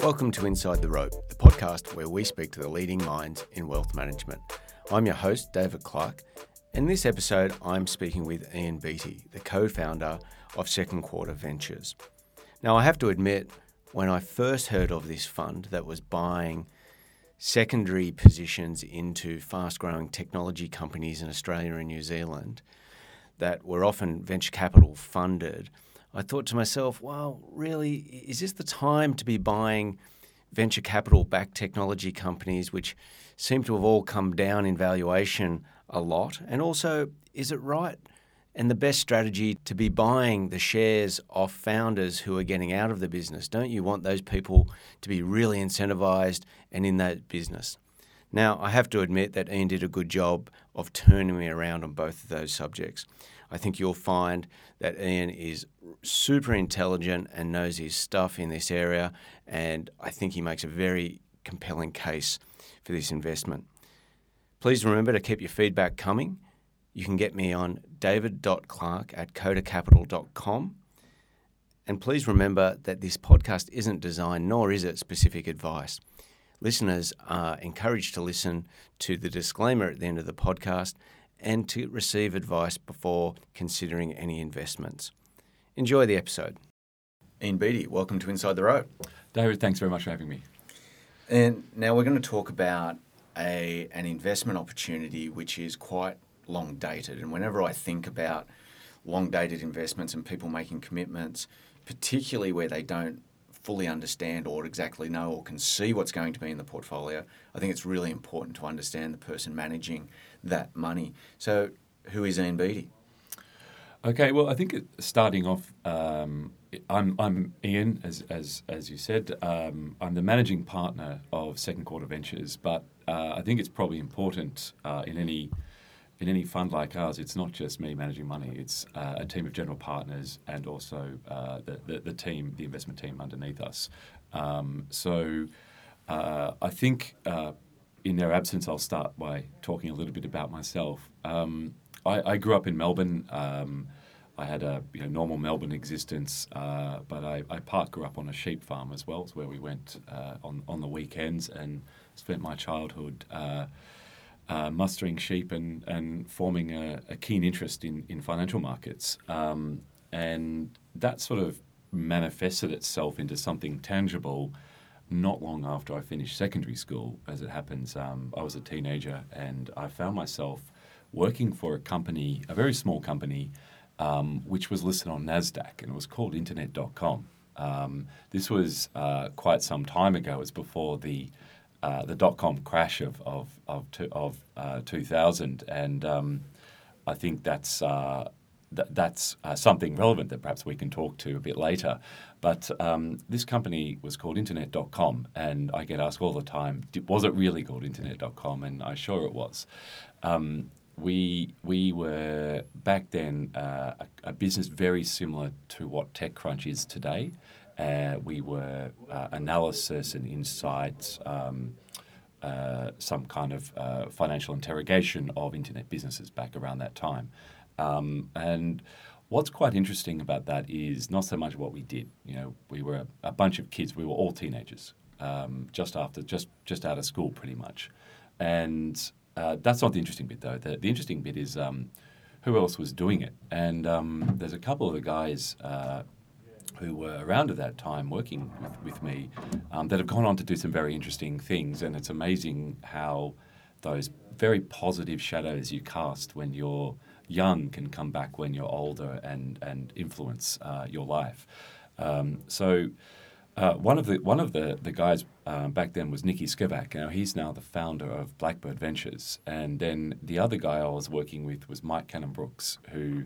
Welcome to Inside the Rope, the podcast where we speak to the leading minds in wealth management. I'm your host, David Clark. In this episode, I'm speaking with Ian Beattie, the co founder of Second Quarter Ventures. Now, I have to admit, when I first heard of this fund that was buying secondary positions into fast growing technology companies in Australia and New Zealand that were often venture capital funded, I thought to myself, well, really, is this the time to be buying venture capital backed technology companies which seem to have all come down in valuation a lot? And also, is it right and the best strategy to be buying the shares of founders who are getting out of the business? Don't you want those people to be really incentivized and in that business? Now, I have to admit that Ian did a good job of turning me around on both of those subjects. I think you'll find that Ian is super intelligent and knows his stuff in this area, and I think he makes a very compelling case for this investment. Please remember to keep your feedback coming. You can get me on david.clark at kodacapital.com. And please remember that this podcast isn't designed, nor is it specific advice. Listeners are encouraged to listen to the disclaimer at the end of the podcast and to receive advice before considering any investments. Enjoy the episode. Ian Beattie, welcome to Inside the Rope. David, thanks very much for having me. And now we're going to talk about a, an investment opportunity which is quite long dated. And whenever I think about long dated investments and people making commitments, particularly where they don't fully understand or exactly know or can see what's going to be in the portfolio, I think it's really important to understand the person managing that money. So, who is Ian Beattie? Okay, well, I think starting off, um, I'm, I'm Ian, as, as, as you said. Um, I'm the managing partner of Second Quarter Ventures, but uh, I think it's probably important uh, in any in any fund like ours, it's not just me managing money. It's uh, a team of general partners and also uh, the, the, the team, the investment team underneath us. Um, so uh, I think uh, in their absence, I'll start by talking a little bit about myself. Um, I, I, grew up in Melbourne. Um, I had a you know, normal Melbourne existence, uh, but I, I, part grew up on a sheep farm as well. It's where we went uh, on on the weekends and spent my childhood uh, uh mustering sheep and, and forming a, a, keen interest in, in financial markets. Um, and that sort of manifested itself into something tangible not long after I finished secondary school, as it happens, um, I was a teenager and I found myself working for a company, a very small company, um, which was listed on NASDAQ and it was called Internet.com. Um, this was uh, quite some time ago. It was before the uh, the dot com crash of of of, of uh, 2000, and um, I think that's uh, th- that's uh, something relevant that perhaps we can talk to a bit later. But um, this company was called Internet.com, and I get asked all the time, was it really called Internet.com? And I sure it was. Um, we we were back then uh, a, a, business very similar to what TechCrunch is today. Uh, we were uh, analysis and insights. Um, uh, some kind of uh, financial interrogation of internet businesses back around that time. Um, and what's quite interesting about that is not so much what we did. You know, we were a, a bunch of kids. We were all teenagers, um, just after, just just out of school, pretty much. And uh, that's not the interesting bit, though. The, the interesting bit is um, who else was doing it. And um, there's a couple of the guys. Uh, who were around at that time working with, with me um, that have gone on to do some very interesting things. And it's amazing how those very positive shadows you cast when you're young can come back when you're older and and influence uh, your life. Um, so. Uh, one of the one of the the guys uh, back then was Niki Scevak. Now he's now the founder of Blackbird Ventures, and then the other guy I was working with was Mike Cannon-Brookes, who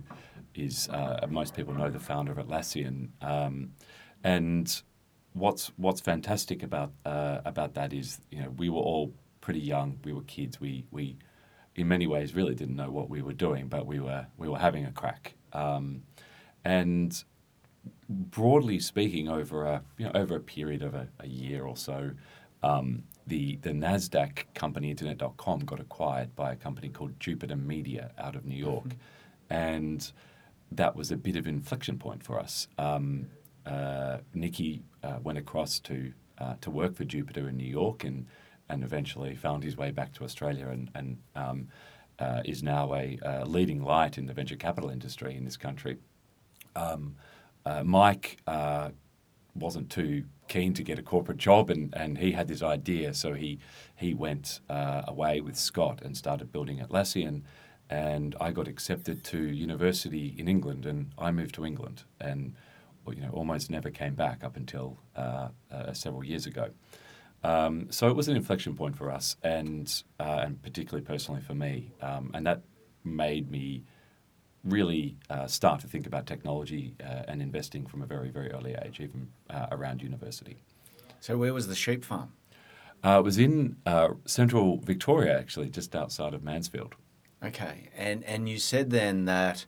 is uh, most people know the founder of Atlassian. Um, and what's what's fantastic about uh, about that is you know we were all pretty young, we were kids, we we in many ways really didn't know what we were doing, but we were we were having a crack. Um, and broadly speaking, over a you know, over a period of a, a year or so, um, the the Nasdaq company Internet.com got acquired by a company called Jupiter Media out of New York, mm-hmm. and that was a bit of an inflection point for us. Um, uh, Niki uh, went across to uh, to work for Jupiter in New York and and eventually found his way back to Australia and and um, uh, is now a, a leading light in the venture capital industry in this country. Um, uh, Mike uh, wasn't too keen to get a corporate job, and, and he had this idea, so he he went uh, away with Scott and started building Atlassian, and I got accepted to university in England, and I moved to England, and you know almost never came back up until uh, uh, several years ago. Um, so it was an inflection point for us, and uh, and particularly personally for me, um, and that made me really uh, start to think about technology uh, and investing from a very, very early age, even uh, around university. So, where was the sheep farm? Uh, it was in uh, central Victoria, actually, just outside of Mansfield. Okay, and and you said then that,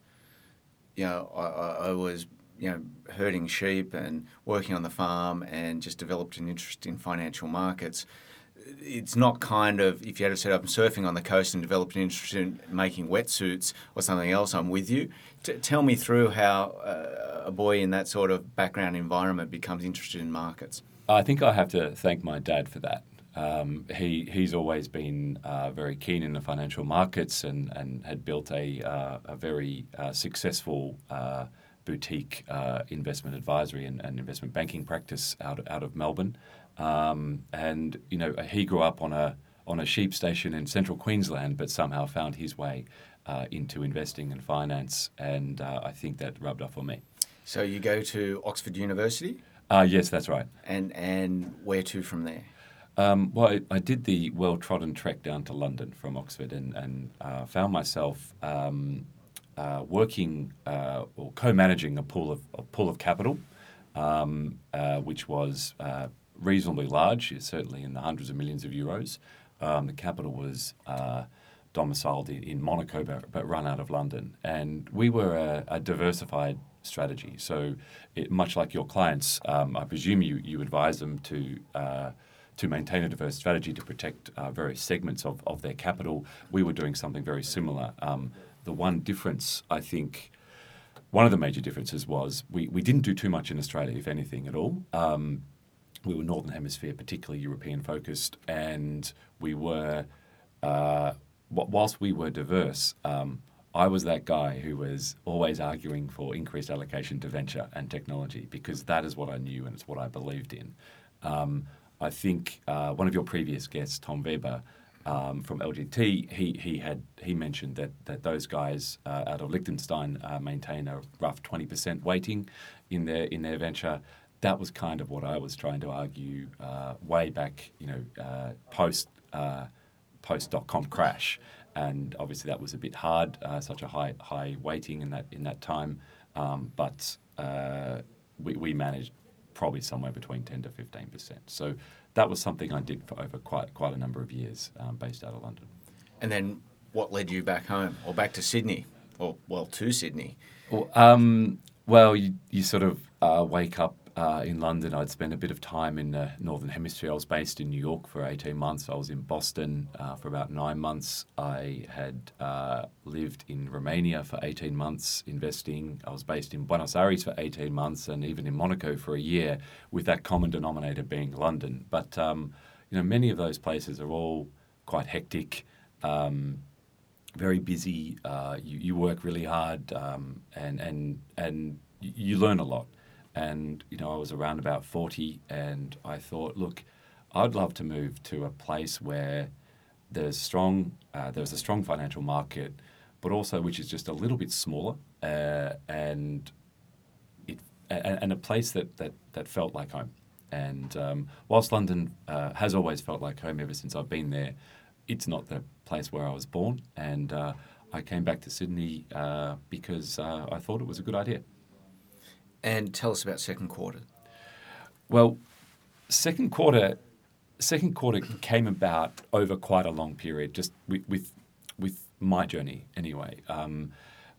you know, I, I was you know herding sheep and working on the farm and just developed an interest in financial markets it's not kind of if you had to set up surfing on the coast and develop an interest in making wetsuits or something else. I'm with you. T- tell me through how uh, a boy in that sort of background environment becomes interested in markets. I think I have to thank my dad for that. Um, he he's always been uh, very keen in the financial markets and, and had built a uh, a very uh, successful uh, boutique uh, investment advisory and, and, investment banking practice out out of Melbourne. Um, and you know, he grew up on a on a sheep station in central Queensland, but somehow found his way uh, into investing and finance, and uh, I think that rubbed off on me. So you go to Oxford University. Uh, yes, that's right. And and where to from there? Um, well, I, I, did the well trodden trek down to London from Oxford, and and uh, found myself. Um, uh, working uh, or co-managing a pool of a pool of capital, um, which was reasonably large, certainly in the hundreds of millions of euros. Um, the capital was uh, domiciled in, Monaco, but, but, run out of London. And we were a, a diversified strategy. So, it, much like your clients, um, I presume you, you advise them to. Uh, to maintain a diverse strategy to protect uh, various segments of, of their capital, we were doing something very similar. Um, the one difference, I think, one of the major differences was we, we didn't do too much in Australia, if anything at all. Um, we were Northern Hemisphere, particularly European focused, and we were, uh, whilst we were diverse, um, I was that guy who was always arguing for increased allocation to venture and technology because that is what I knew and it's what I believed in. Um, I think uh, one of your previous guests, Tom Weber, um, from LGT, he, he had he mentioned that that those guys uh, out of Liechtenstein uh, maintain a rough twenty percent weighting in their in their venture. That was kind of what I was trying to argue uh, way back, you know, uh, post uh, post dot com crash, and obviously that was a bit hard, uh, such a high high weighting in that in that time, um, but we, we managed probably somewhere between ten to fifteen percent. So that was something I did for over quite quite a number of years, um, based out of London. And then what led you back home or back to Sydney, or well to Sydney? Well, um, well you, you sort of uh, wake up uh, in London, I'd spent a bit of time in the Northern Hemisphere. I was based in New York for 18 months. I was in Boston uh, for about nine months. I had uh, lived in Romania for 18 months investing. I was based in Buenos Aires for 18 months and even in Monaco for a year, with that common denominator being London. But um, you know, many of those places are all quite hectic. Um, very busy. Uh, you, you, work really hard, um, and and and you learn a lot. And, you know, I was around about 40 and I thought, look, I'd love to move to a place where there's strong, uh, there's a strong financial market, but also which is just a little bit smaller uh, and it and, and, a place that, that, that felt like home. And um, whilst London uh, has always felt like home ever since I've been there, it's not the place where I was born. And uh, I came back to Sydney uh, because uh, I thought it was a good idea. And tell us about second quarter. Well, second quarter, second quarter came about over quite a long period, just with with, with my journey anyway. Um,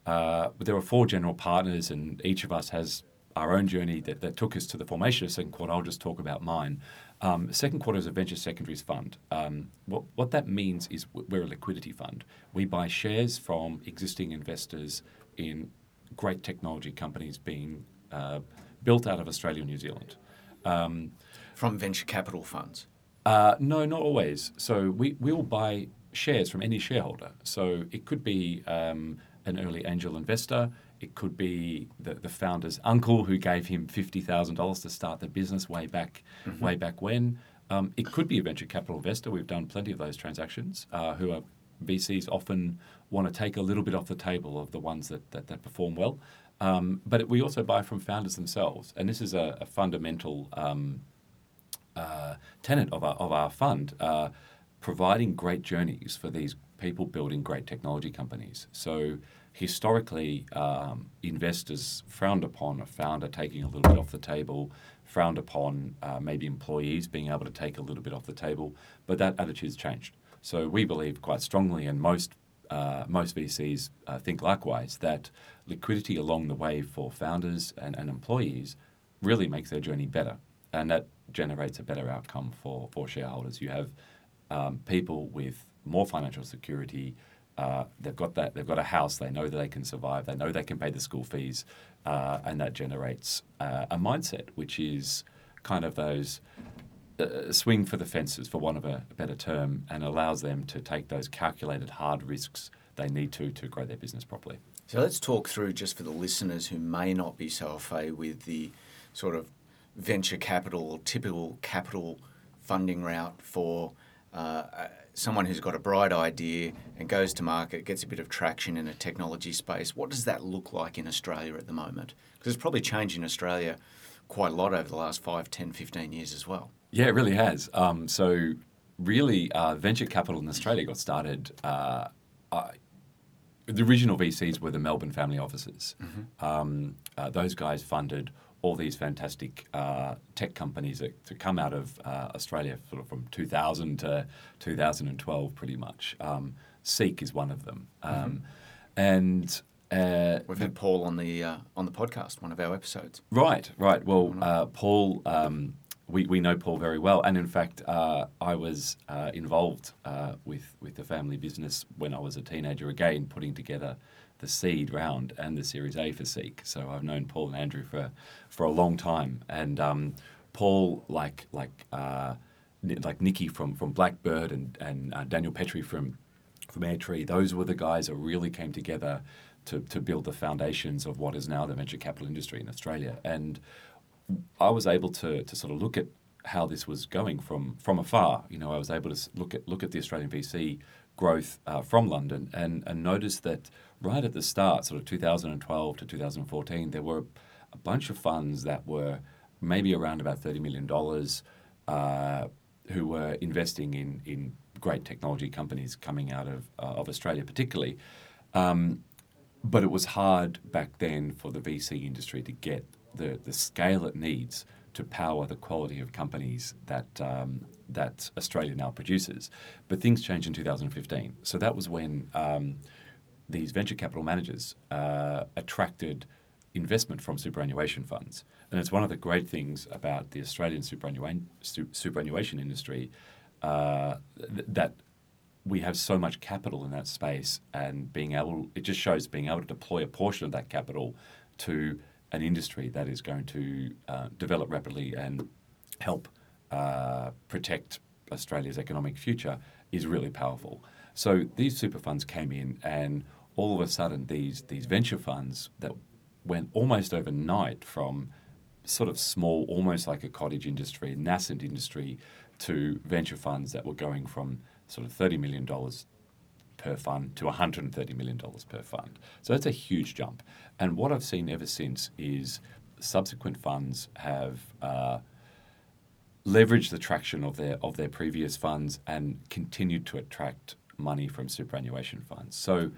uh, there were four general partners, and each of us has our own journey that, that took us to the formation of second quarter. I'll just talk about mine. Um, second quarter is a venture secondaries fund. Um, what, what that means is we're a liquidity fund. We buy shares from existing investors in great technology companies being uh, built out of Australia and New Zealand. Um, from venture capital funds? Uh, no, not always. So we, we will buy shares from any shareholder. So it could be um, an early angel investor. It could be the, the founder's uncle who gave him fifty thousand dollars to start the business way back, mm-hmm. way back when. Um, it could be a venture capital investor. We've done plenty of those transactions. Uh, who are VCs often want to take a little bit off the table of the ones that that, that perform well. Um, but we also buy from founders themselves, and this is a, a fundamental um, uh, tenet of our, of our fund. Uh, providing great journeys for these people building great technology companies. So historically, um, investors frowned upon a founder taking a little bit off the table, frowned upon uh, maybe employees being able to take a little bit off the table, but that attitude's changed. So we believe quite strongly, and most uh, most VCs uh, think likewise, that liquidity along the way for founders and, and employees really makes their journey better, and that generates a better outcome for for shareholders. You have um, people with more financial security. Uh, they've got that. They've got a house. They know that they can survive. They know they can pay the school fees, uh, and that generates uh, a mindset, which is kind of those uh, swing for the fences, for want of a, a better term, and allows them to take those calculated hard risks they need to to grow their business properly. So let's talk through just for the listeners who may not be so au fait with the sort of venture capital or typical capital funding route for uh, someone who's got a bright idea and goes to market, gets a bit of traction in a technology space. What does that look like in Australia at the moment? Because it's probably changed in Australia quite a lot over the last 5, 10, 15 years as well. Yeah, it really has. Um, so, really, uh, venture capital in Australia got started. Uh, uh, the original VCs were the Melbourne family offices. Mm-hmm. Um, uh, those guys funded all these fantastic uh, tech companies that, to come out of uh, Australia sort of from 2000 to 2012, pretty much. Um, Seek is one of them, um, mm-hmm. and uh, we've had Paul on the uh, on the podcast, one of our episodes. Right, right. Well, uh, Paul. Um, we, we know Paul very well, and in fact, uh, I was involved with with the family business when I was a teenager. Again, putting together the seed round and the Series A for Seek. So I've known Paul and Andrew for for a long time, and um, Paul, like like uh, like Niki from from Blackbird and and uh, Daniel Petre from from Airtree, those were the guys that really came together to to build the foundations of what is now the venture capital industry in Australia. And I was able to to sort of look at how this was going from from afar. You know, I was able to look at look at the Australian VC growth uh, from London and, and noticed that right at the start, sort of 2012 to 2014, there were a bunch of funds that were maybe around about $30 million uh, who were investing in, in great technology companies coming out of, uh, of Australia, particularly. Um, but it was hard back then for the VC industry to get the, the scale it needs to power the quality of companies that um, that Australia now produces. But things changed in 2015. So that was when um, these venture capital managers uh, attracted investment from superannuation funds. And it's one of the great things about the Australian superannuation, superannuation industry uh, th- that we have so much capital in that space and being able, it just shows being able to deploy a portion of that capital to an industry that is going to uh, develop rapidly and help uh, protect Australia's economic future is really powerful. So these super funds came in, and all of a sudden, these these venture funds that went almost overnight from sort of small, almost like a cottage industry, nascent industry, to venture funds that were going from sort of thirty million dollars per fund to $130 million per fund. So that's a huge jump. And what I've seen ever since is subsequent funds have uh, leveraged the traction of their of their previous funds and continued to attract money from superannuation funds. So.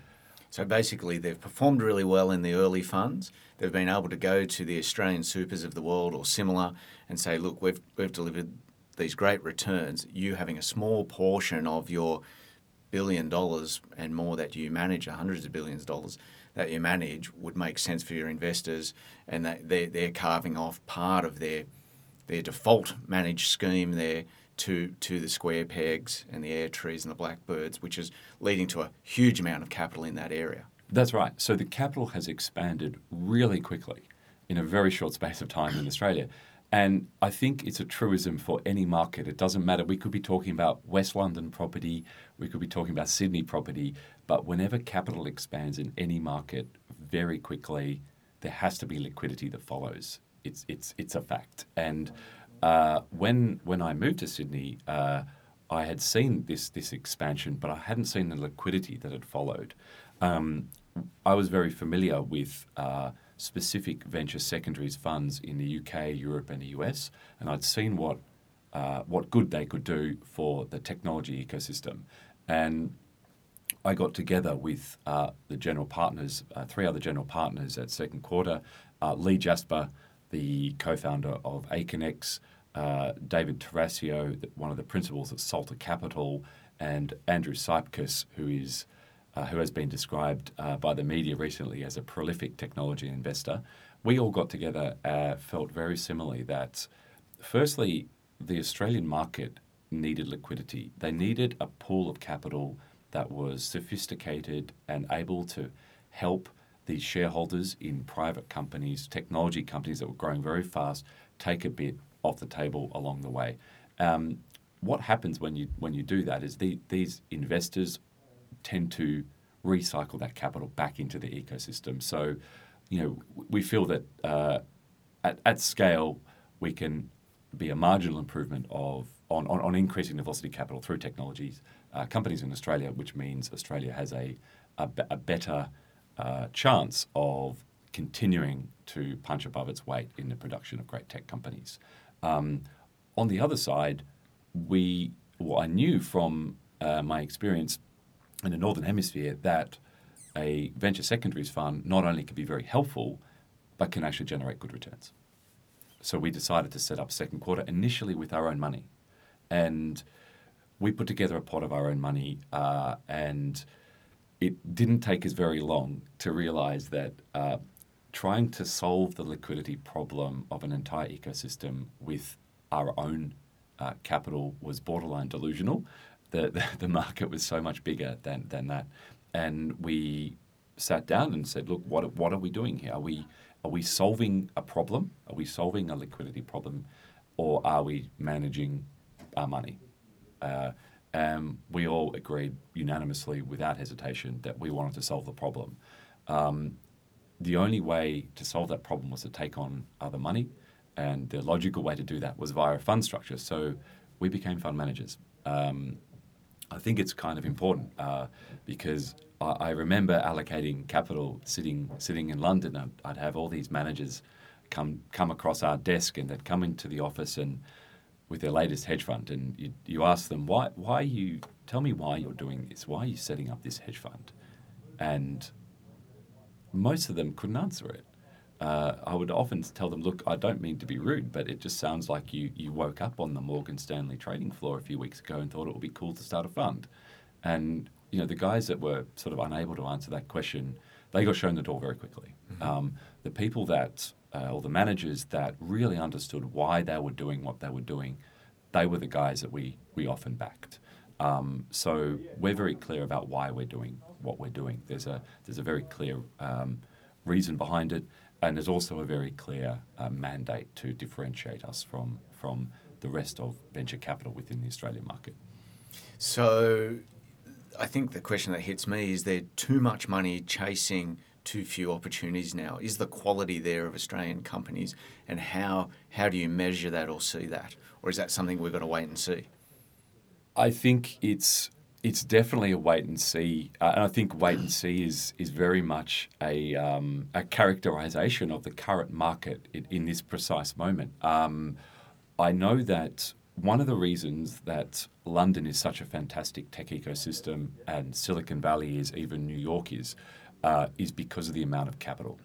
So basically, they've performed really well in the early funds. They've been able to go to the Australian supers of the world or similar and say, look, we've, we've delivered these great returns. You having a small portion of your billion dollars and more that you manage, hundreds of billions of dollars that you manage, would make sense for your investors, and that they're, they're carving off part of their their default managed scheme there to to the square pegs and the air trees and the blackbirds, which is leading to a huge amount of capital in that area. That's right. So the capital has expanded really quickly in a very short space of time in Australia. And I think it's a truism for any market. It doesn't matter. We could be talking about West London property, we could be talking about Sydney property, but whenever capital expands in any market very quickly, there has to be liquidity that follows. It's it's it's a fact. And uh, when when I moved to Sydney, uh, I had seen this this expansion, but I hadn't seen the liquidity that had followed. Um, I was very familiar with uh, specific venture secondaries funds in the UK, Europe, and the US, and I'd seen what uh, what good they could do for the technology ecosystem. And I got together with uh, the general partners, uh, three other general partners at Second Quarter, uh, Leigh Jasper, the co-founder of Aconex, uh, David Tarascio, one of the principals at Salter Capital, and Andrew Cypkus, who is uh, who has been described uh, by the media recently as a prolific technology investor. We all got together, uh, felt very similarly that, firstly, the Australian market needed liquidity. They needed a pool of capital that was sophisticated and able to help these shareholders in private companies, technology companies that were growing very fast, take a bit off the table along the way. Um, what happens when you when you do that is the, these investors tend to recycle that capital back into the ecosystem. So, you know, we feel that uh, at, at scale we can be a marginal improvement of on, on, on increasing the velocity capital through technologies uh, companies in Australia, which means Australia has a a, a better uh, chance of continuing to punch above its weight in the production of great tech companies. Um, on the other side, we well, I knew from uh, my experience in the northern hemisphere that a venture secondaries fund not only can be very helpful, but can actually generate good returns. So we decided to set up second quarter initially with our own money, and we put together a pot of our own money, uh, and it didn't take us very long to realize that uh, trying to solve the liquidity problem of an entire ecosystem with our own uh, capital was borderline delusional. The, the, market was so much bigger than, than that. And we sat down and said, look, what, what are we doing here? Are we, are we solving a problem? Are we solving a liquidity problem? Or are we managing our money? Uh, we all agreed unanimously, without hesitation, that we wanted to solve the problem. Um, the only way to solve that problem was to take on other money, and the logical way to do that was via a fund structure. So we became fund managers. Um, I think it's kind of important uh, because I, I, remember allocating capital sitting sitting in London. I'd, I'd, have all these managers come come across our desk, and they'd come into the office and with their latest hedge fund, and you, you ask them why why you tell me why you're doing this. Why are you setting up this hedge fund? And most of them couldn't answer it. Uh, I would often tell them, look, I don't mean to be rude, but it just sounds like you, you woke up on the Morgan Stanley trading floor a few weeks ago and thought it would be cool to start a fund. And, you know, the guys that were sort of unable to answer that question, they got shown the door very quickly. Mm-hmm. Um, the people that, uh, or the managers that really understood why they were doing what they were doing, they were the guys that we, we often backed. Um, so we're very clear about why we're doing what we're doing. There's a there's a very clear um, reason behind it, and there's also a very clear uh, mandate to differentiate us from from the rest of venture capital within the Australian market. So, I think the question that hits me is: there too much money chasing too few opportunities now? Is the quality there of Australian companies, and how how do you measure that or see that, or is that something we've got to wait and see? I think it's it's definitely a wait and see, uh, and I think wait and see is is very much a um, a characterization of the current market in, in this precise moment. Um, I know that one of the reasons that London is such a fantastic tech ecosystem and Silicon Valley is, even New York is, uh, is because of the amount of capital.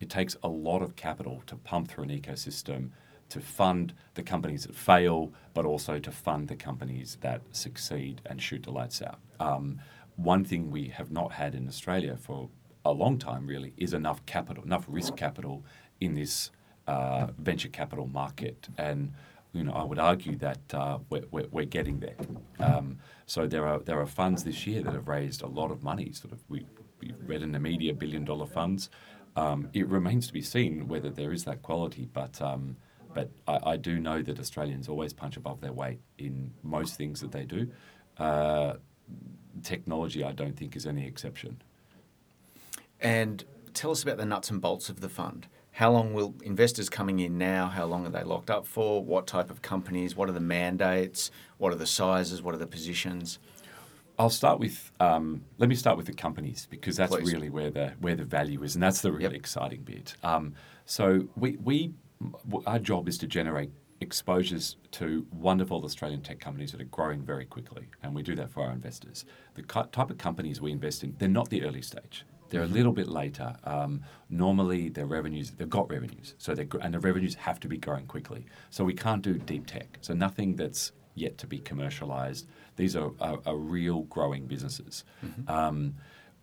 It takes a lot of capital to pump through an ecosystem to fund the companies that fail, but also to fund the companies that succeed and shoot the lights out. Um, one thing we have not had in Australia for a long time, really, is enough capital, enough risk capital in this uh, venture capital market. And you know, I would argue that uh, we're, we're, we're, getting there. Um, so there are there are funds this year that have raised a lot of money. Sort of we we read in the media billion dollar funds. Um, it remains to be seen whether there is that quality, but um, but I, I, do know that Australians always punch above their weight in most things that they do. Uh, technology, I don't think, is any exception. And tell us about the nuts and bolts of the fund. How long will investors coming in now? How long are they locked up for? What type of companies? What are the mandates? What are the sizes? What are the positions? I'll start with. Um, let me start with the companies because that's Please. really where the where the value is, and that's the really Yep. exciting bit. Um, so we we our job is to generate exposures to wonderful Australian tech companies that are growing very quickly, and we do that for our investors. The type of companies we invest in, they're not the early stage. They're a little bit later. Um, normally, their revenues, they've got revenues, so they and the revenues have to be growing quickly. So we can't do deep tech. So nothing that's yet to be commercialized. These are, are, are real growing businesses. Um,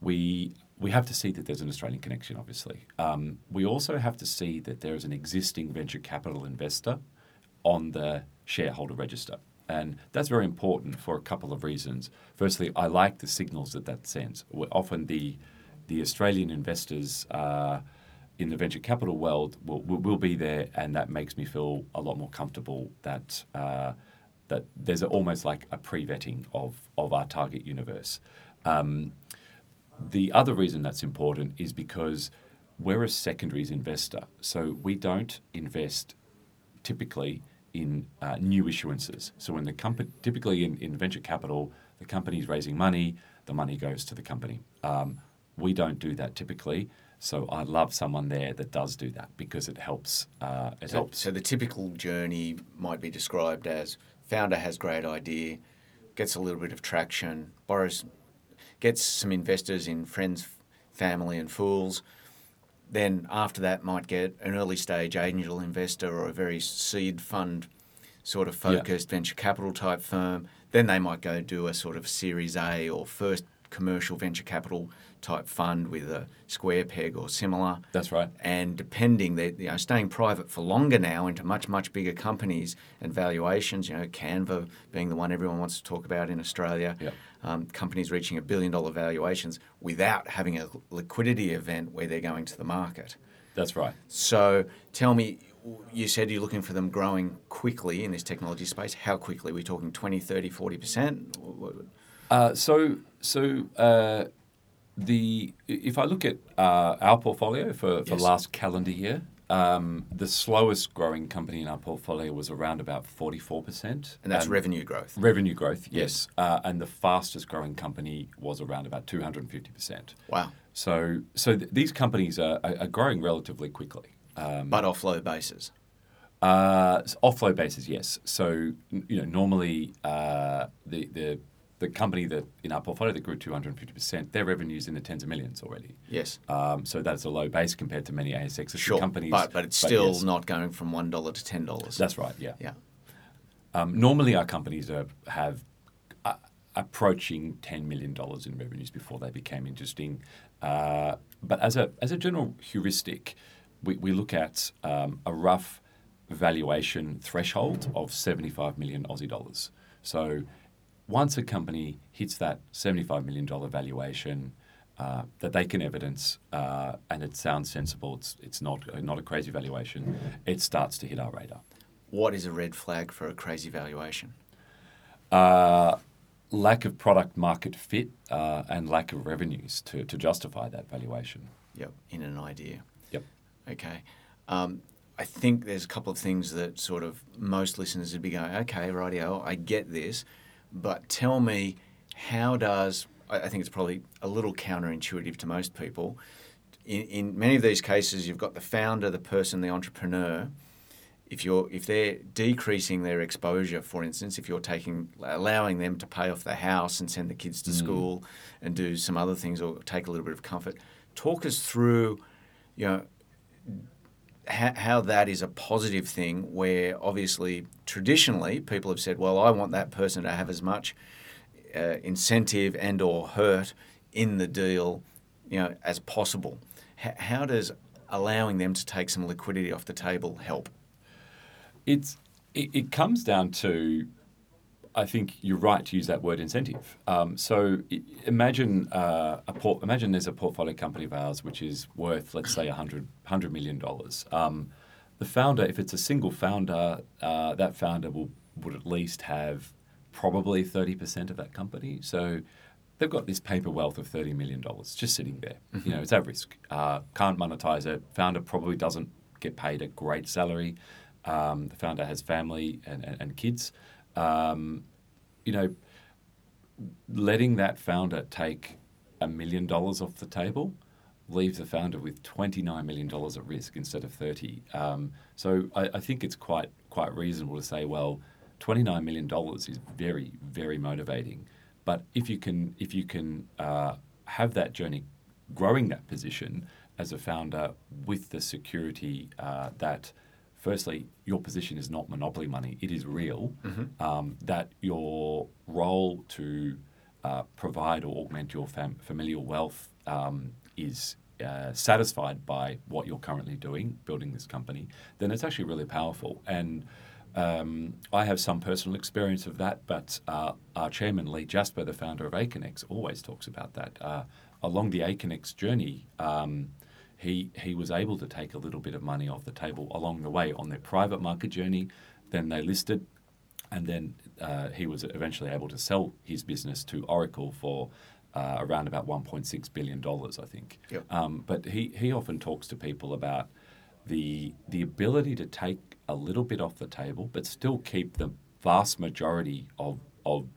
we we have to see that there's an Australian connection, obviously. Um, we also have to see that there is an existing venture capital investor on the shareholder register. And that's very important for a couple of reasons. Firstly, I like the signals that that sends. Often the, the Australian investors uh, in the venture capital world will, will, be there, and that makes me feel a lot more comfortable that, uh, that there's almost like a pre vetting of, of our target universe. Um, the other reason that's important is because we're a secondaries investor, so we don't invest typically in uh, new issuances. So when the company, typically in, in venture capital, the company's raising money, the money goes to the company. Um, we don't do that typically. So I love someone there that does do that because it helps. Uh, it So, helps. so the typical journey might be described as founder has great idea, gets a little bit of traction, borrows, gets some investors in friends, family, and fools. Then after that, might get an early stage angel investor or a very seed fund sort of focused venture capital type firm. Then they might go do a sort of Series A or first commercial venture capital type fund with a square peg or similar That's right. and depending they're you know staying private for longer now into much much bigger companies and valuations you know Canva being the one everyone wants to talk about in Australia Yep. um, companies reaching a billion dollar valuations without having a liquidity event where they're going to the market That's right. so tell me you said you're looking for them growing quickly in this technology space how quickly are we talking 20 30 40% Uh, so, so uh, the if I look at uh, our portfolio for, for Yes. last calendar year, um, the slowest growing company in our portfolio was around about forty four percent, and that's revenue growth revenue growth. Yes, uh, and the fastest growing company was around about two hundred and fifty percent. wow So, so th- these companies are, are, growing relatively quickly. Um, but off low bases uh, s- offload basis, yes. So you know, normally uh, the the the company that in our portfolio that grew 250 percent, their revenues in the tens of millions already. yes Um, so that's a low base compared to many ASX sure companies. but, but it's still yes, not going from one dollar to ten dollars that's right. Yeah. yeah Um, normally, our companies are, have uh, approaching ten million dollars in revenues before they became interesting. Uh, but as a as a general heuristic, we, we look at um, a rough valuation threshold of seventy five million Aussie dollars. So once a company hits that seventy five million dollar valuation. Uh, that they can evidence, uh, and it sounds sensible. It's it's not not a crazy valuation. It starts to hit our radar. What is a red flag for a crazy valuation? Uh, lack of product market fit uh, and lack of revenues to, to justify that valuation. Yep, in an idea. Yep. Okay. Um, I think there's a couple of things that sort of most listeners would be going, okay, rightio, I get this, but tell me, how does, I I think it's probably a little counterintuitive to most people. In, in many of these cases, you've got the founder, the person, the entrepreneur. If you're if they're decreasing their exposure, for instance, if you're taking allowing them to pay off the house and send the kids to mm. school and do some other things or take a little bit of comfort, talk us through, you know, how, how that is a positive thing where obviously traditionally people have said well i want that person to have as much uh, incentive and or hurt in the deal you know as possible. H- how does allowing them to take some liquidity off the table help? It's it, it comes down to I think you're right to use that word incentive. Um, so imagine uh, a port, imagine there's a portfolio company of ours which is worth, let's say, 100, $100 million. Um, the founder, if it's a single founder, uh, that founder will would at least have probably 30% of that company. So they've got this paper wealth of $30 million just sitting there. You know, it's at risk. Uh, can't monetize it. Founder probably doesn't get paid a great salary. Um, the founder has family and, and, and kids. Um, you know, letting that founder take a million dollars off the table leaves the founder with $29 million at risk instead of 30. Um, so I, I think it's quite quite reasonable to say, well, $29 million is very, very motivating. But if you can if you can uh, have that journey growing that position as a founder with the security uh, that firstly, your position is not monopoly money; it is real. Um, that your role to uh, provide or augment your fam- familial wealth um, is uh, satisfied by what you're currently doing, building this company, then it's actually really powerful. And um, I have some personal experience of that, but uh, our chairman, Leigh Jasper, the founder of Aconex, always talks about that. Uh, along the Aconex journey, um, he, he was able to take a little bit of money off the table along the way on their private market journey. Then they listed, and then uh, he was eventually able to sell his business to Oracle for uh, around about 1.6 billion dollars, I think. Yep. Um, but he, he often talks to people about the the ability to take a little bit off the table, but still keep the vast majority of of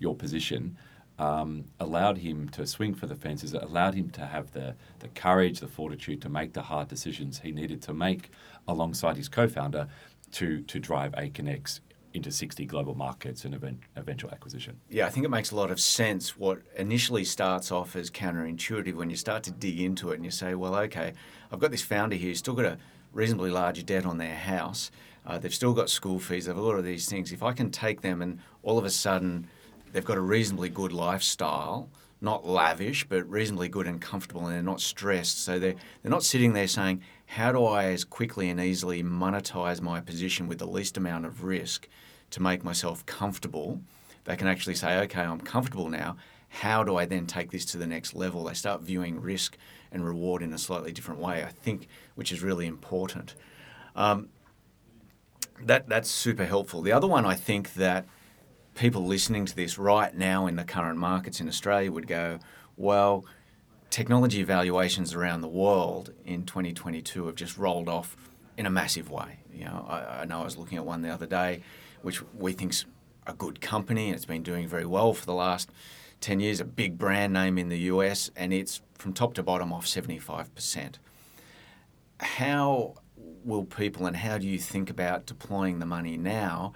your position. Um, allowed him to swing for the fences. It allowed him to have the the courage, the fortitude to make the hard decisions he needed to make alongside his co-founder to to drive Aconex into 60 global markets and event, eventual acquisition. Yeah, I think it makes a lot of sense. What initially starts off as counterintuitive when you start to dig into it and you say, well, okay, I've got this founder here still got a reasonably large debt on their house. Uh, they've still got school fees. They've a lot of these things. If I can take them and all of a sudden they've got a reasonably good lifestyle, not lavish, but reasonably good and comfortable, and they're not stressed. So they're, they're not sitting there saying, how do I as quickly and easily monetize my position with the least amount of risk to make myself comfortable? They can actually say, okay, I'm comfortable now. How do I then take this to the next level? They start viewing risk and reward in a slightly different way, I think, which is really important. Um, that that's super helpful. The other one I think that people listening to this right now in the current markets in Australia would go, well, technology evaluations around the world in 2022 have just rolled off in a massive way. You know, I, I know I was looking at one the other day, which we think's a good company and it's been doing very well for the last 10 years, a big brand name in the US, and it's from top to bottom off 75%. How will people and how do you think about deploying the money now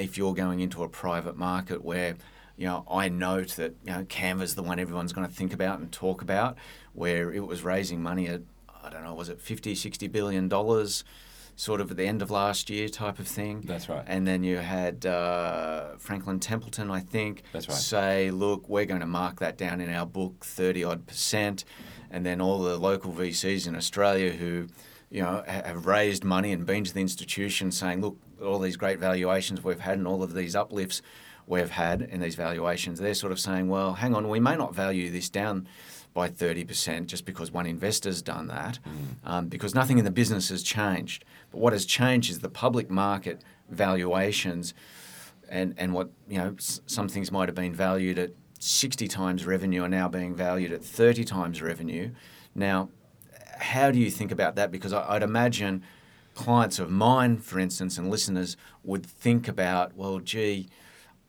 if you're going into a private market where you know I note that you know Canva's the one everyone's going to think about and talk about where it was raising money at I don't know was it 50 60 billion dollars sort of at the end of last year type of thing That's right. and then you had uh, Franklin Templeton I think That's right. say look we're going to mark that down in our book 30 odd percent and then all the local VCs in Australia who you know, have raised money and been to the institution saying, look, all these great valuations we've had and all of these uplifts we've had in these valuations, they're sort of saying, well, hang on, we may not value this down by 30% just because one investor's done that, um, because nothing in the business has changed. But what has changed is the public market valuations and, and what, you know, s- some things might have been valued at 60 times revenue are now being valued at 30 times revenue. Now, how do you think about that? Because I, I'd imagine clients of mine, for instance, and listeners would think about, well, gee,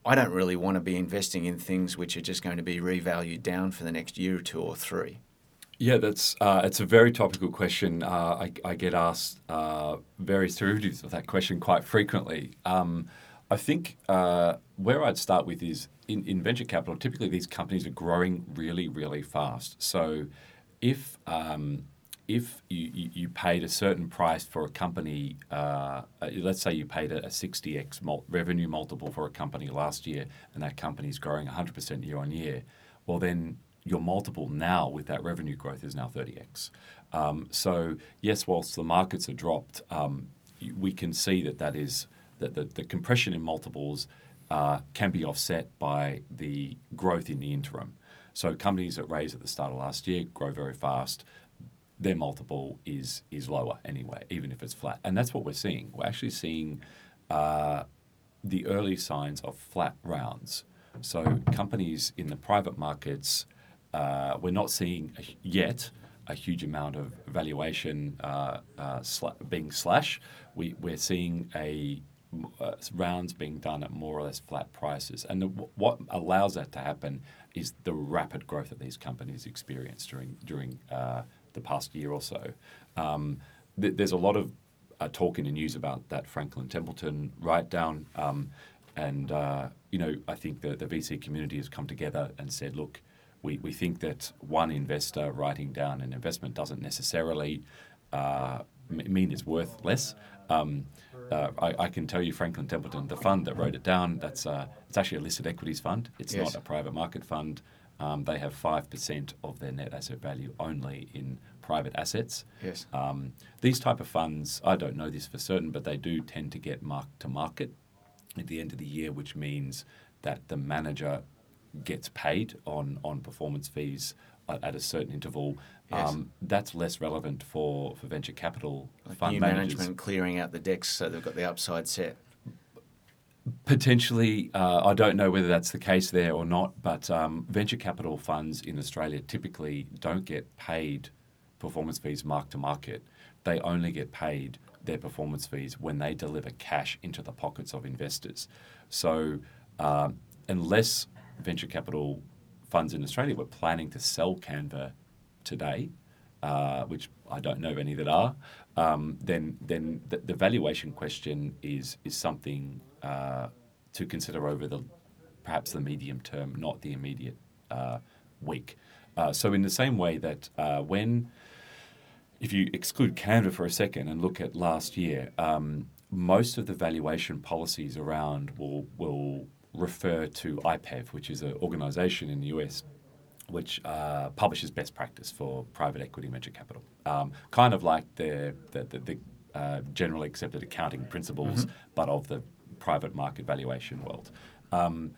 I don't really want to be investing in things which are just going to be revalued down for the next year or two or three. Yeah, that's uh, it's a very topical question. Uh, I, I get asked uh, various derivatives of that question quite frequently. Um, I think uh, where I'd start with is in, in venture capital. Typically, these companies are growing really, really fast. So, if um, if you, you, paid a certain price for a company, uh, uh, let's say you paid a, a 60x mul- revenue multiple for a company last year, and that company is growing 100% year on year, well, then your multiple now with that revenue growth is now 30x. Um, so, yes, whilst the markets are dropped, um, we can see that that is that the, the compression in multiples uh, can be offset by the growth in the interim. So companies that raise at the start of last year grow very fast. Their multiple is is lower anyway, even if it's flat, and that's what we're seeing. We're actually seeing uh, the early signs of flat rounds. So companies in the private markets, uh, we're not seeing yet a huge amount of valuation uh, uh, being slashed. We, we're seeing a uh, rounds being done at more or less flat prices. And the, what allows that to happen is the rapid growth that these companies experience during during uh, the past year or so. Um, th- there's a lot of uh, talk in the news about that Franklin Templeton write down. Um, and, uh, you know, I think the, the VC community has come together and said, look, we, we think that one investor writing down an investment doesn't necessarily uh, mean it's worth less. Um, uh, I, I, can tell you, Franklin Templeton, the fund that wrote it down, that's uh, it's actually a listed equities fund. It's yes. not a private market fund. Um, they have five percent of their net asset value only in private assets. Yes. Um, these type of funds, I don't know this for certain, but they do tend to get marked to market at the end of the year, which means that the manager gets paid on on performance fees at a certain interval. Yes. Um, that's less relevant for, for venture capital like fund new managers. management clearing out the decks so they've got the upside set. Potentially, uh, I don't know whether that's the case there or not, but um, venture capital funds in Australia typically don't get paid performance fees mark to market. They only get paid their performance fees when they deliver cash into the pockets of investors. So, uh, unless venture capital funds in Australia were planning to sell Canva today, uh, which I don't know of any that are, um, then then the, the, valuation question is is something uh, to consider over the perhaps the medium term, not the immediate uh, week. Uh, so in the same way that uh, when if you exclude Canva for a second and look at last year, um, most of the valuation policies around will will refer to IPEV, which is an organization in the US which uh, publishes best practice for private equity venture capital, um, kind of like the the, the, the uh, generally accepted accounting principles, mm-hmm. but of the private market valuation world. Um,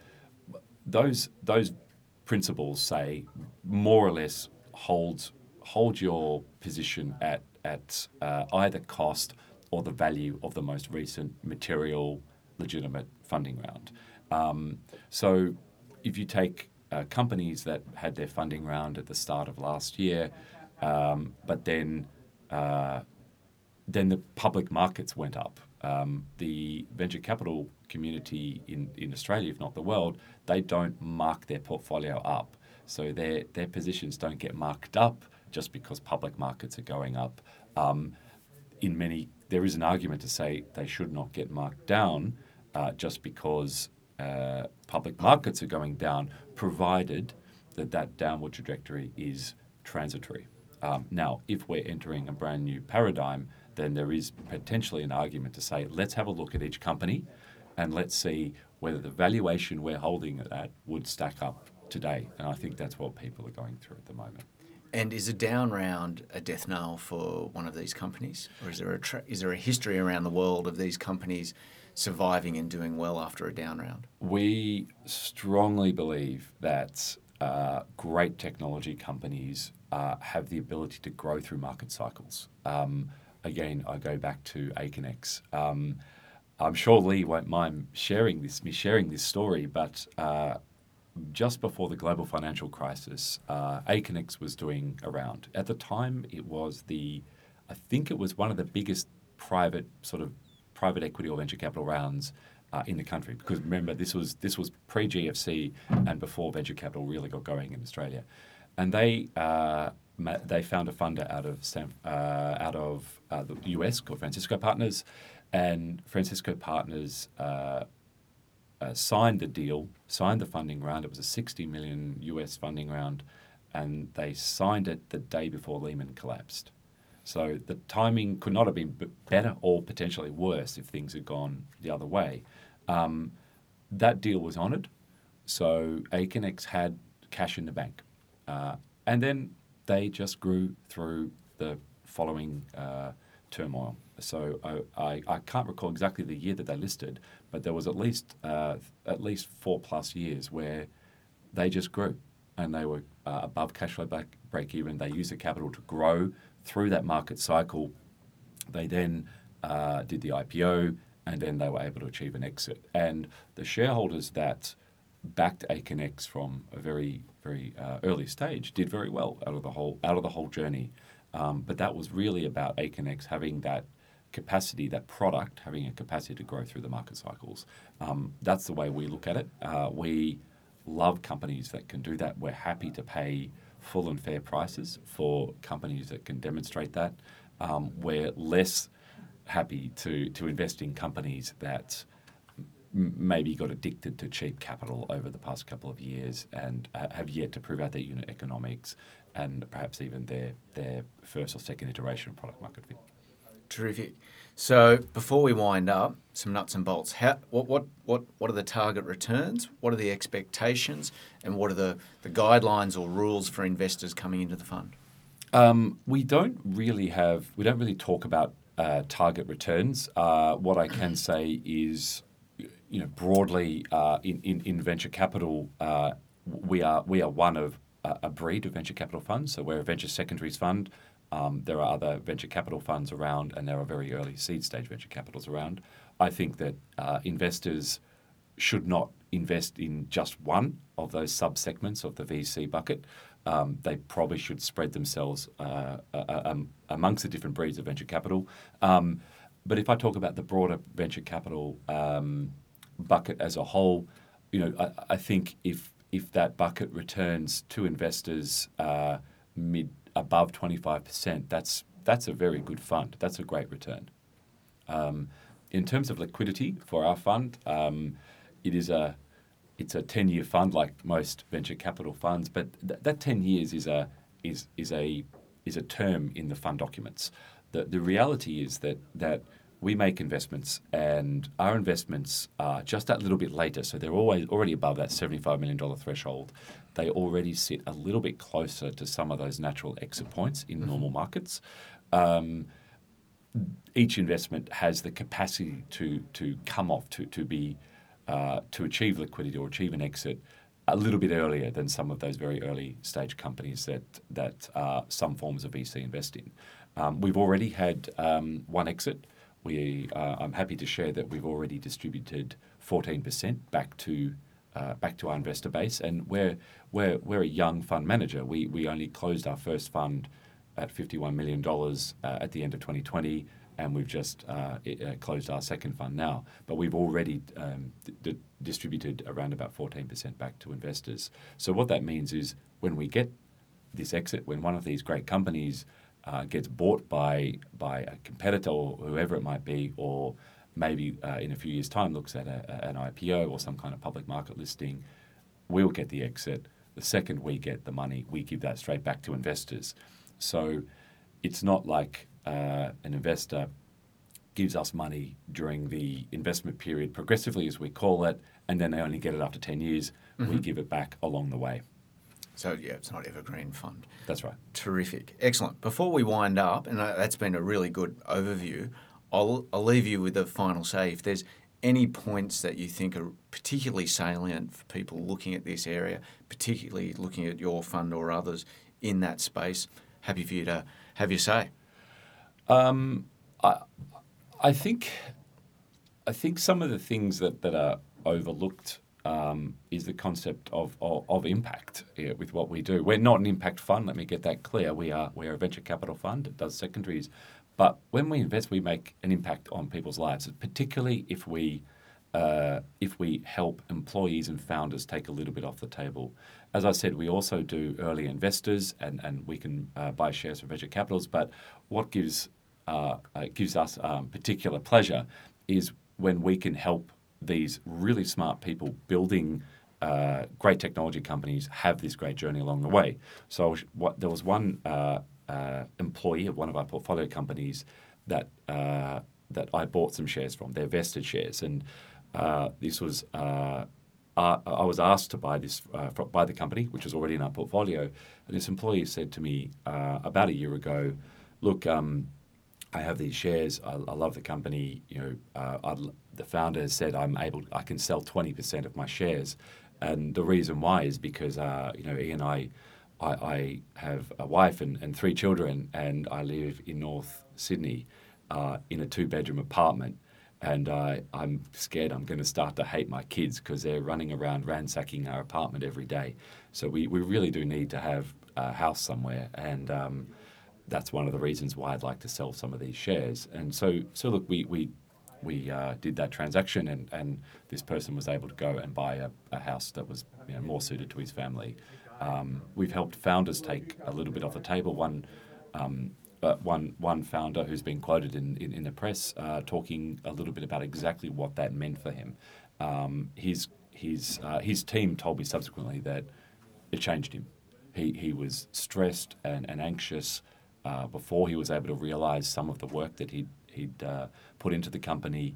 those those principles say more or less hold hold your position at at uh, either cost or the value of the most recent material legitimate funding round. Um, so if you take uh, companies that had their funding round at the start of last year, um, but then uh, then the public markets went up. Um, the venture capital community in, in Australia, if not the world, they don't mark their portfolio up. So their their positions don't get marked up just because public markets are going up. Um, in many, there is an argument to say they should not get marked down uh, just because uh, public markets are going down, provided that that downward trajectory is transitory. Um, now, if we're entering a brand new paradigm, then there is potentially an argument to say, let's have a look at each company and let's see whether the valuation we're holding at that would stack up today. And I think that's what people are going through at the moment. And is a down round a death knell for one of these companies, or is there a tra- is there a history around the world of these companies surviving and doing well after a down round? We strongly believe that uh, great technology companies uh, have the ability to grow through market cycles. Um, again, I go back to Aconex. Um, I'm sure Leigh won't mind sharing this, me sharing this story, but uh, just before the global financial crisis, uh, Aconex was doing around. At the time, it was the, I think it was one of the biggest private sort of private equity or venture capital rounds uh, in the country. Because remember, this was this was pre GFC and before venture capital really got going in Australia, and they. Uh, they found a funder out of San, uh, out of uh, the US called Francisco Partners, and Francisco Partners uh, uh, signed the deal, signed the funding round. It was a 60 million US funding round, and they signed it the day before Lehman collapsed. So the timing could not have been better or potentially worse if things had gone the other way. Um, that deal was honoured, so Aconex had cash in the bank, uh, and then they just grew through the following uh, turmoil. So I, I, I, can't recall exactly the year that they listed, but there was at least uh, at least four plus years where they just grew and they were uh, above cash flow back, break even. They used the capital to grow through that market cycle. They then uh, did the IPO and then they were able to achieve an exit. And the shareholders that backed Aconex from a very very uh, early stage did very well out of the whole out of the whole journey. Um, but that was really about Aconex having that capacity, that product having a capacity to grow through the market cycles. Um, that's the way we look at it. Uh, we love companies that can do that. We're happy to pay full and fair prices for companies that can demonstrate that. Um, we're less happy to, to invest in companies that maybe got addicted to cheap capital over the past couple of years and have yet to prove out their unit economics and perhaps even their, their first or second iteration of product market fit. Terrific. So before we wind up, some nuts and bolts. How, what, what, what, what are the target returns? What are the expectations? And what are the, the guidelines or rules for investors coming into the fund? Um, we don't really have, we don't really talk about uh, target returns. Uh, what I can say is, you know, broadly uh, in, in, in, venture capital, uh, we are we are one of a breed of venture capital funds. So we're a venture secondaries fund. Um, there are other venture capital funds around, and there are very early seed stage venture capitals around. I think that uh, investors should not invest in just one of those sub segments of the VC bucket. Um, they probably should spread themselves uh, uh, um, amongst the different breeds of venture capital. Um, but if I talk about the broader venture capital um, bucket as a whole, you know, I, I, think if if that bucket returns to investors uh, mid above 25%, that's, that's a very good fund. That's a great return. Um, in terms of liquidity for our fund, um, it is a it's a 10 year fund like most venture capital funds, but th- that 10 years is a is is a is a term in the fund documents. The the reality is that that we make investments, and our investments are just that little bit later. So they're always already above that $75 million threshold. They already sit a little bit closer to some of those natural exit points in mm-hmm. normal markets. Um, each investment has the capacity to to come off to to be uh, to achieve liquidity or achieve an exit a little bit earlier than some of those very early stage companies that that uh, some forms of VC invest in. Um, we've already had um, one exit we, uh, I'm happy to share that we've already distributed 14% back to uh, back to our investor base, and we're we're we're a young fund manager. We we only closed our first fund at 51 million dollars uh, at the end of 2020, and we've just uh, it, uh, closed our second fund now. But we've already um, d- distributed around about 14% back to investors. So what that means is when we get this exit, when one of these great companies uh, gets bought by by a competitor or whoever it might be, or maybe uh, in a few years' time looks at a, an IPO or some kind of public market listing, we'll get the exit. The second we get the money, we give that straight back to investors. So it's not like uh, an investor gives us money during the investment period progressively, as we call it, and then they only get it after 10 years. Mm-hmm. We give it back along the way. So yeah, it's not evergreen fund. That's right. Terrific, excellent. Before we wind up, and that's been a really good overview. I'll I'll leave you with a final say. If there's any points that you think are particularly salient for people looking at this area, particularly looking at your fund or others in that space, happy for you to have your say. Um, I I think I think some of the things that, that are overlooked um, is the concept of, of, of impact yeah, with what we do. We're not an impact fund, let me get that clear. We are, we are a venture capital fund that does secondaries. But when we invest, we make an impact on people's lives, particularly if we, uh, if we help employees and founders take a little bit off the table. As I said, we also do early investors and, and we can uh, buy shares from venture capitals. But what gives, uh, uh gives us um, particular pleasure is when we can help these really smart people building uh, great technology companies have this great journey along the way. So what, there was one uh, uh, employee of one of our portfolio companies that uh, that I bought some shares from. They're vested shares, and uh, this was uh, I was asked to buy this by the company, which was already in our portfolio. And this employee said to me about a year ago, "Look." Um, I have these shares. I, I love the company. You know, uh, I'd, the founder has said I'm able. I can sell twenty percent of my shares, and the reason why is because uh, you know Ian, I, I, I have a wife and, and three children, and I live in North Sydney, uh, in a two-bedroom apartment, and uh, I'm scared I'm going to start to hate my kids because they're running around ransacking our apartment every day. So we, we really do need to have a house somewhere, and um, that's one of the reasons why I'd like to sell some of these shares. And so, so look, we we we uh, did that transaction, and, and this person was able to go and buy a, a house that was you know, more suited to his family. Um, we've helped founders take a little bit off the table. One. Um, one one founder who's been quoted in, in, in the press uh, talking a little bit about exactly what that meant for him. Um, his his uh, his team told me subsequently that it changed him. He he was stressed and, and anxious uh, before he was able to realize some of the work that he'd, he'd uh, put into the company.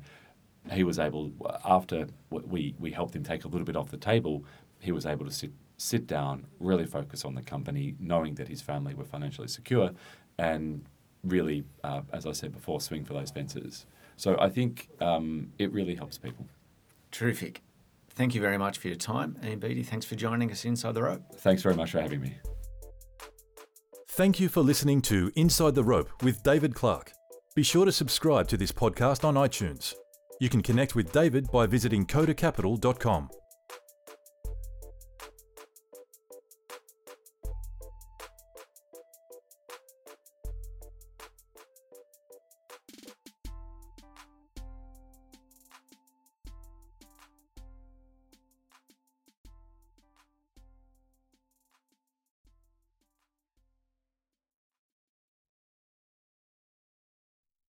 He was able, after we, we helped him take a little bit off the table, he was able to sit, sit down, really focus on the company, knowing that his family were financially secure, and really, uh, as I said before, swing for those fences. So I think um, it really helps people. Terrific. Thank you very much for your time. Ian Beattie, thanks for joining us inside the rope. Thanks very much for having me. Thank you for listening to Inside the Rope with David Clark. Be sure to subscribe to this podcast on iTunes. You can connect with David by visiting kodacapital.com.